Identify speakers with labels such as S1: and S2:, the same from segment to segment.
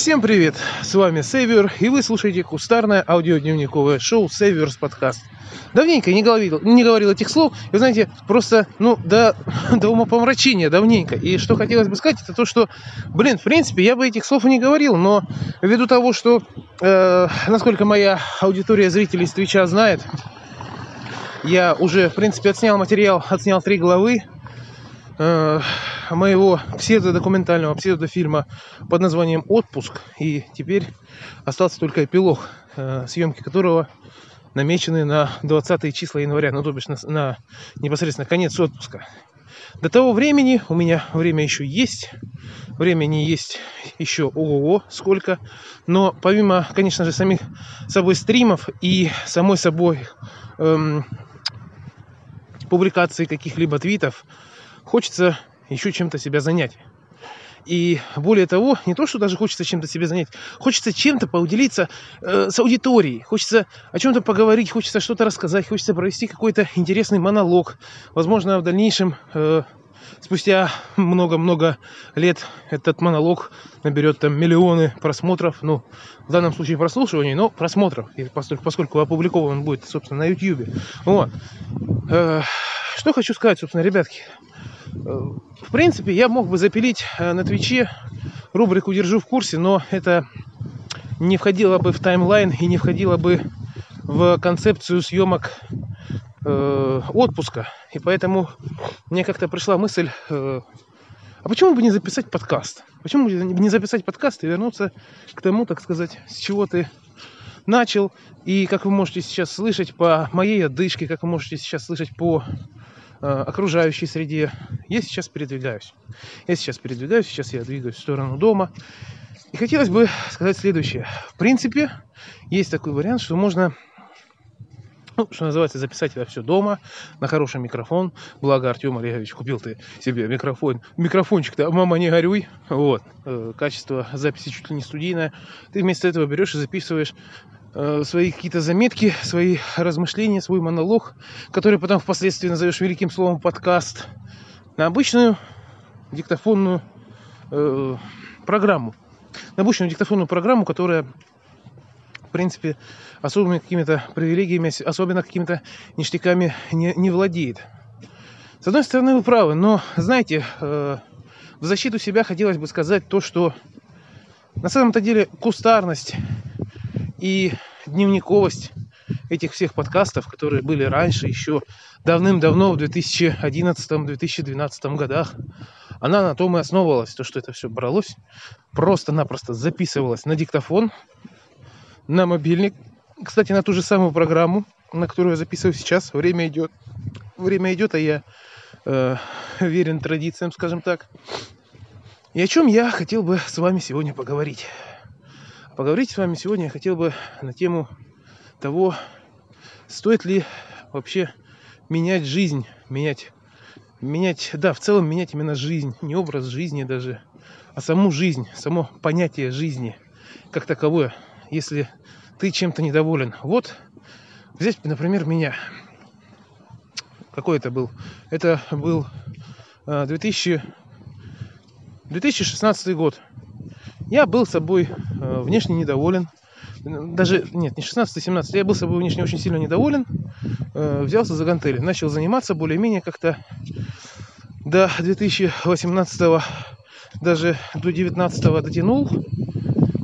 S1: Всем привет! С вами Сейвер, и вы слушаете кустарное аудиодневниковое шоу Сейверс Подкаст. Давненько не говорил, не говорил этих слов, и, знаете, просто, ну, до, до умопомрачения давненько. И что хотелось бы сказать, это то, что, блин, в принципе, я бы этих слов и не говорил, но ввиду того, что, э, насколько моя аудитория зрителей с Твича знает, я уже, в принципе, отснял материал, отснял три главы, Э, моего псевдодокументального псевдофильма под названием «Отпуск». И теперь остался только эпилог, э, съемки которого намечены на 20 числа января, ну то бишь на, на непосредственно конец отпуска. До того времени у меня время еще есть, времени есть еще ого-го сколько, но помимо, конечно же, самих собой стримов и самой собой эм, публикации каких-либо твитов, хочется еще чем-то себя занять. И более того, не то, что даже хочется чем-то себя занять, хочется чем-то поуделиться э, с аудиторией, хочется о чем-то поговорить, хочется что-то рассказать, хочется провести какой-то интересный монолог. Возможно, в дальнейшем, э, спустя много-много лет, этот монолог наберет там миллионы просмотров, ну, в данном случае прослушиваний, но просмотров, поскольку, поскольку опубликован будет, собственно, на YouTube. Вот. Э, что хочу сказать, собственно, ребятки. В принципе, я мог бы запилить э, на Твиче рубрику «Держу в курсе», но это не входило бы в таймлайн и не входило бы в концепцию съемок э, отпуска. И поэтому мне как-то пришла мысль, э, а почему бы не записать подкаст? Почему бы не записать подкаст и вернуться к тому, так сказать, с чего ты начал. И как вы можете сейчас слышать по моей одышке, как вы можете сейчас слышать по Э, окружающей среде. Я сейчас передвигаюсь. Я сейчас передвигаюсь, сейчас я двигаюсь в сторону дома. И хотелось бы сказать следующее. В принципе, есть такой вариант, что можно ну, что называется, записать это все дома, на хороший микрофон. Благо, Артем Олегович, купил ты себе микрофон. Микрофончик-то, мама, не горюй. Вот. Э, качество записи чуть ли не студийное. Ты вместо этого берешь и записываешь Э, свои какие-то заметки, свои размышления, свой монолог, который потом впоследствии назовешь великим словом подкаст, на обычную диктофонную э, программу. На обычную диктофонную программу, которая, в принципе, особыми какими-то привилегиями, особенно какими-то ништяками не, не владеет. С одной стороны, вы правы, но, знаете, э, в защиту себя хотелось бы сказать то, что на самом-то деле кустарность и дневниковость этих всех подкастов, которые были раньше, еще давным-давно, в 2011-2012 годах, она на том и основывалась, то, что это все бралось, просто-напросто записывалось на диктофон, на мобильник, кстати, на ту же самую программу, на которую я записываю сейчас. Время идет, время идет, а я э, верен традициям, скажем так. И о чем я хотел бы с вами сегодня поговорить. Поговорить с вами сегодня я хотел бы на тему того, стоит ли вообще менять жизнь, менять, менять, да, в целом менять именно жизнь, не образ жизни даже, а саму жизнь, само понятие жизни как таковое, если ты чем-то недоволен. Вот, взять, например, меня. Какой это был? Это был 2000, а, 2016 год. Я был собой э, внешне недоволен. Даже, нет, не 16-17, я был собой внешне очень сильно недоволен. Э, взялся за гантели. Начал заниматься более-менее как-то до 2018 даже до 19 дотянул.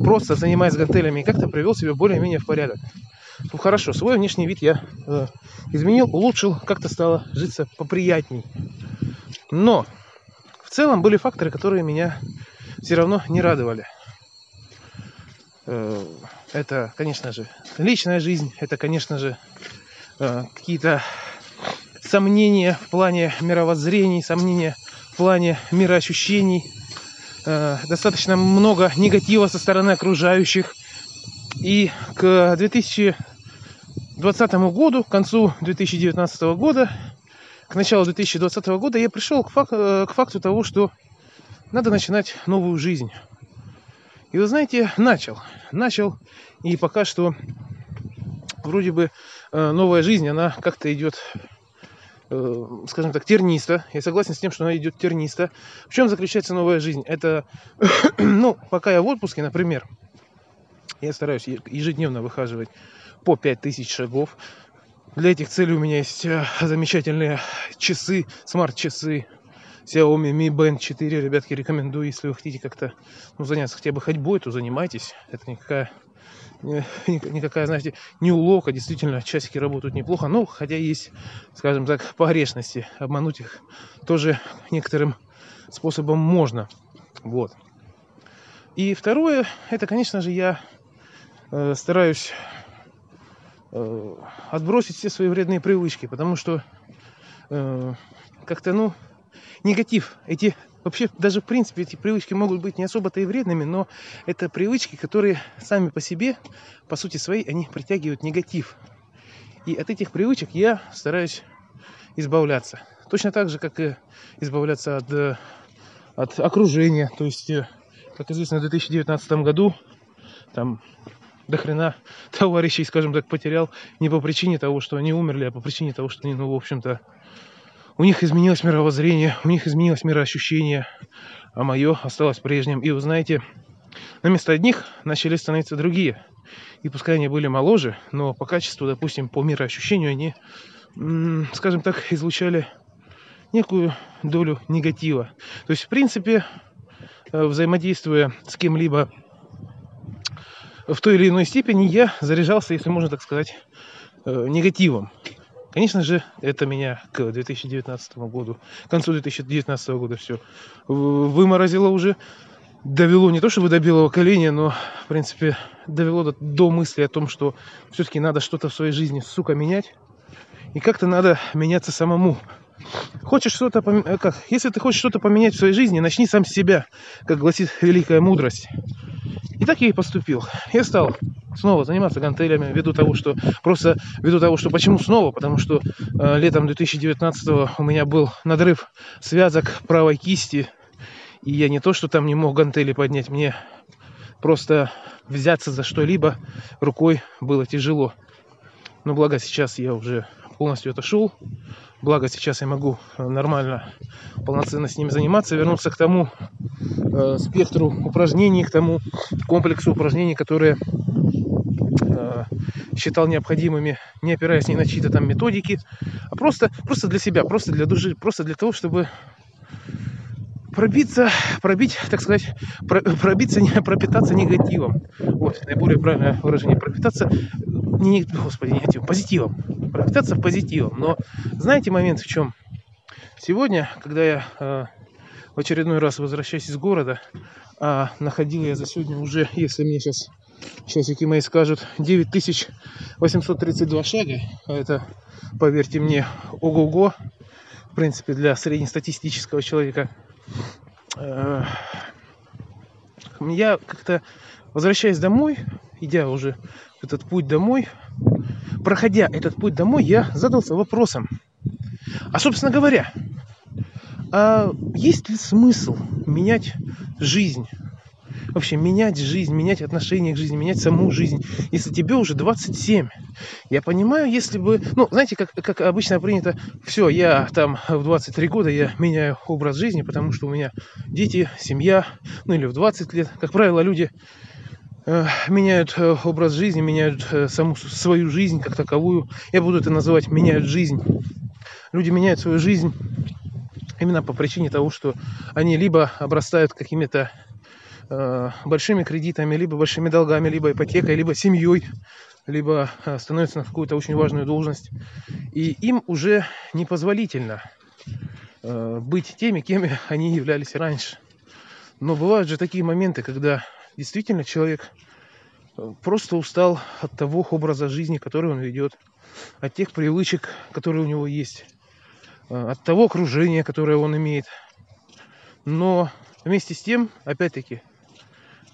S1: Просто занимаясь гантелями и как-то привел себя более-менее в порядок. Ну хорошо, свой внешний вид я э, изменил, улучшил, как-то стало житься поприятней. Но в целом были факторы, которые меня все равно не радовали. Э, это, конечно же, личная жизнь, это, конечно же, э, какие-то сомнения в плане мировоззрений, сомнения в плане мироощущений, э, достаточно много негатива со стороны окружающих. И к 2020 году, к концу 2019 года, к началу 2020 года я пришел к, к факту того, что надо начинать новую жизнь. И вы знаете, начал. Начал. И пока что вроде бы э, новая жизнь, она как-то идет э, скажем так, терниста. Я согласен с тем, что она идет терниста. В чем заключается новая жизнь? Это, ну, пока я в отпуске, например, я стараюсь ежедневно выхаживать по 5000 шагов. Для этих целей у меня есть э, замечательные часы, смарт-часы, Xiaomi Mi Band 4, ребятки, рекомендую, если вы хотите как-то ну, заняться хотя бы ходьбой, то занимайтесь. Это никакая, никакая, знаете, не уловка, действительно, часики работают неплохо, но хотя есть, скажем так, погрешности, обмануть их тоже некоторым способом можно. Вот. И второе, это, конечно же, я э, стараюсь э, отбросить все свои вредные привычки, потому что э, как-то, ну, негатив. Эти вообще даже в принципе эти привычки могут быть не особо-то и вредными, но это привычки, которые сами по себе, по сути своей, они притягивают негатив. И от этих привычек я стараюсь избавляться. Точно так же, как и избавляться от, э, от окружения. То есть, э, как известно, в 2019 году там до хрена товарищей, скажем так, потерял не по причине того, что они умерли, а по причине того, что они, ну, в общем-то, у них изменилось мировоззрение, у них изменилось мироощущение, а мое осталось прежним. И вы знаете, на место одних начали становиться другие. И пускай они были моложе, но по качеству, допустим, по мироощущению они, скажем так, излучали некую долю негатива. То есть, в принципе, э, взаимодействуя с кем-либо в той или иной степени, я заряжался, если можно так сказать, э, негативом. Конечно же, это меня к 2019 году, к концу 2019 года все выморозило уже. Довело не то чтобы до белого коленя, но, в принципе, довело до, до мысли о том, что все-таки надо что-то в своей жизни, сука, менять. И как-то надо меняться самому. Хочешь что-то поменять, э, как? Если ты хочешь что-то поменять в своей жизни, начни сам с себя, как гласит великая мудрость. И так я и поступил. Я стал снова заниматься гантелями ввиду того, что просто ввиду того, что почему снова, потому что э, летом 2019 у меня был надрыв связок правой кисти, и я не то, что там не мог гантели поднять, мне просто взяться за что-либо рукой было тяжело. Но благо сейчас я уже полностью отошел Благо сейчас я могу э, нормально, полноценно с ними заниматься, вернуться к тому э, спектру упражнений, к тому комплексу упражнений, которые считал необходимыми, не опираясь ни на чьи-то там методики, а просто, просто для себя, просто для души, просто для того, чтобы пробиться, пробить, так сказать, пробиться, не пропитаться негативом. Вот, наиболее правильное выражение. Пропитаться, не, господи, негативом, позитивом. Пропитаться позитивом. Но знаете момент в чем? Сегодня, когда я э, в очередной раз возвращаюсь из города, а находил я за сегодня уже, если мне сейчас часики мои скажут, 9832 шага, это, поверьте мне, ого-го, в принципе, для среднестатистического человека – Э, я как-то возвращаясь домой, идя уже этот путь домой, проходя этот путь домой, я задался вопросом. А собственно говоря, а есть ли смысл менять жизнь вообще менять жизнь, менять отношение к жизни, менять саму жизнь, если тебе уже 27. Я понимаю, если бы, ну, знаете, как, как обычно принято, все, я там в 23 года, я меняю образ жизни, потому что у меня дети, семья, ну или в 20 лет, как правило, люди э, меняют э, образ жизни, меняют э, саму свою жизнь как таковую. Я буду это называть меняют жизнь. Люди меняют свою жизнь именно по причине того, что они либо обрастают какими-то Э, большими кредитами, либо большими долгами, либо ипотекой, либо семьей, либо э, становятся на какую-то очень важную должность. И им уже непозволительно э, быть теми, кем они являлись раньше. Но бывают же такие моменты, когда действительно человек просто устал от того образа жизни, который он ведет, от тех привычек, которые у него есть, от того окружения, которое он имеет. Но вместе с тем, опять-таки,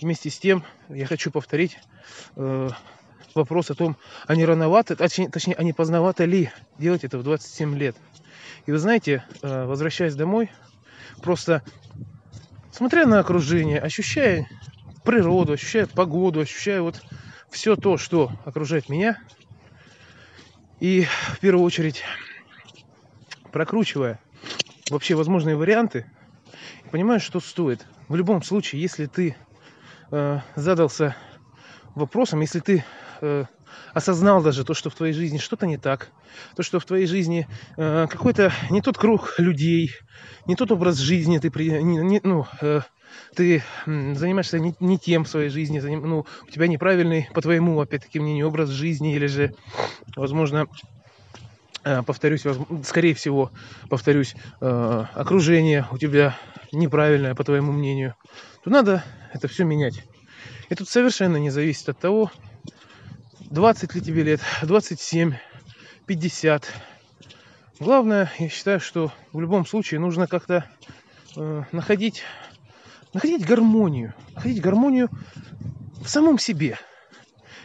S1: Вместе с тем, я хочу повторить э, вопрос о том, а не рановато, точнее, точнее, а не поздновато ли делать это в 27 лет. И вы знаете, э, возвращаясь домой, просто смотря на окружение, ощущая природу, ощущая погоду, ощущая вот все то, что окружает меня, и в первую очередь прокручивая вообще возможные варианты, понимаешь, что стоит. В любом случае, если ты э, задался вопросом, если ты э, осознал даже то, что в твоей жизни что-то не так, то, что в твоей жизни э, какой-то не тот круг людей, не тот образ жизни ты, при, не, не, ну, ты занимаешься не, не тем в своей жизни, ну, у тебя неправильный, по твоему, опять-таки, мнению, образ жизни, или же, возможно, повторюсь, скорее всего, повторюсь, окружение у тебя неправильное, по твоему мнению, то надо это все менять. И тут совершенно не зависит от того, 20 ли тебе лет, 27, 50. Главное, я считаю, что в любом случае нужно как-то э, находить, находить гармонию. Находить гармонию в самом себе.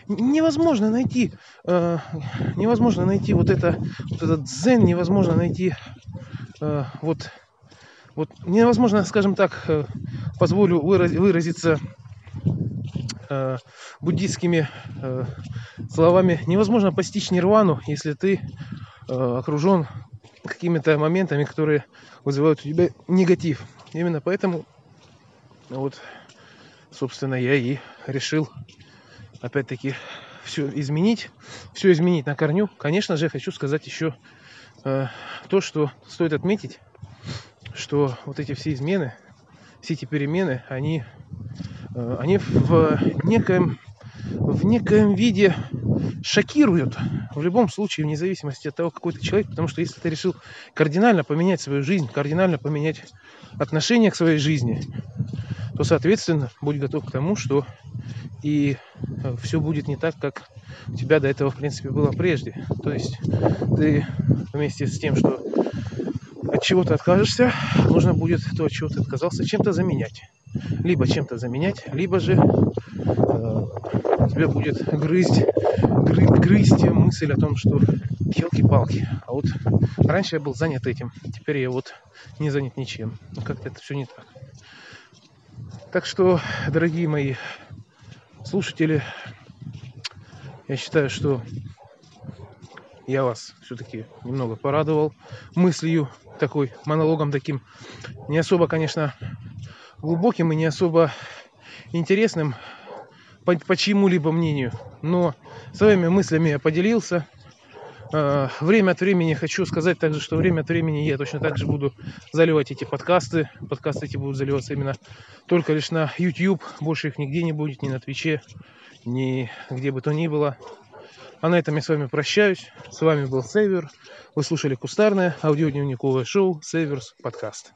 S1: Невозможно найти, э, невозможно найти вот это, вот этот дзен, невозможно найти э, вот, вот невозможно, скажем так, э, позволю выразиться э, буддийскими э, словами, невозможно постичь нирвану, если ты окружен какими-то моментами, которые вызывают у тебя негатив. Именно поэтому вот, собственно, я и решил опять-таки все изменить, все изменить на корню. Конечно же, хочу сказать еще э, то, что стоит отметить, что вот эти все измены, все эти перемены, они Э, они в некоем, в некоем виде шокируют в любом случае, вне зависимости от того, какой ты человек, потому что если ты решил кардинально поменять свою жизнь, кардинально поменять отношение к своей жизни, то, соответственно, будь готов к тому, что и э, все будет не так, как у тебя до этого, в принципе, было прежде. То есть ты вместе с тем, что от чего ты откажешься, нужно будет то, от чего ты отказался, чем-то заменять либо чем-то заменять, либо же э, тебя будет грызть, гры, грызть мысль о том, что елки-палки. А вот раньше я был занят этим, теперь я вот не занят ничем. Ну, как-то это все не так. Так что, дорогие мои слушатели, я считаю, что я вас все-таки немного порадовал мыслью такой, монологом таким. Не особо, конечно, глубоким и не особо интересным по, по чьему-либо мнению. Но своими мыслями я поделился. А, время от времени хочу сказать также, что время от времени я точно так же буду заливать эти подкасты. Подкасты эти будут заливаться именно только лишь на YouTube. Больше их нигде не будет, ни на Твиче, ни где бы то ни было. А на этом я с вами прощаюсь. С вами был Сейвер. Вы слушали кустарное аудиодневниковое шоу Сейверс подкаст.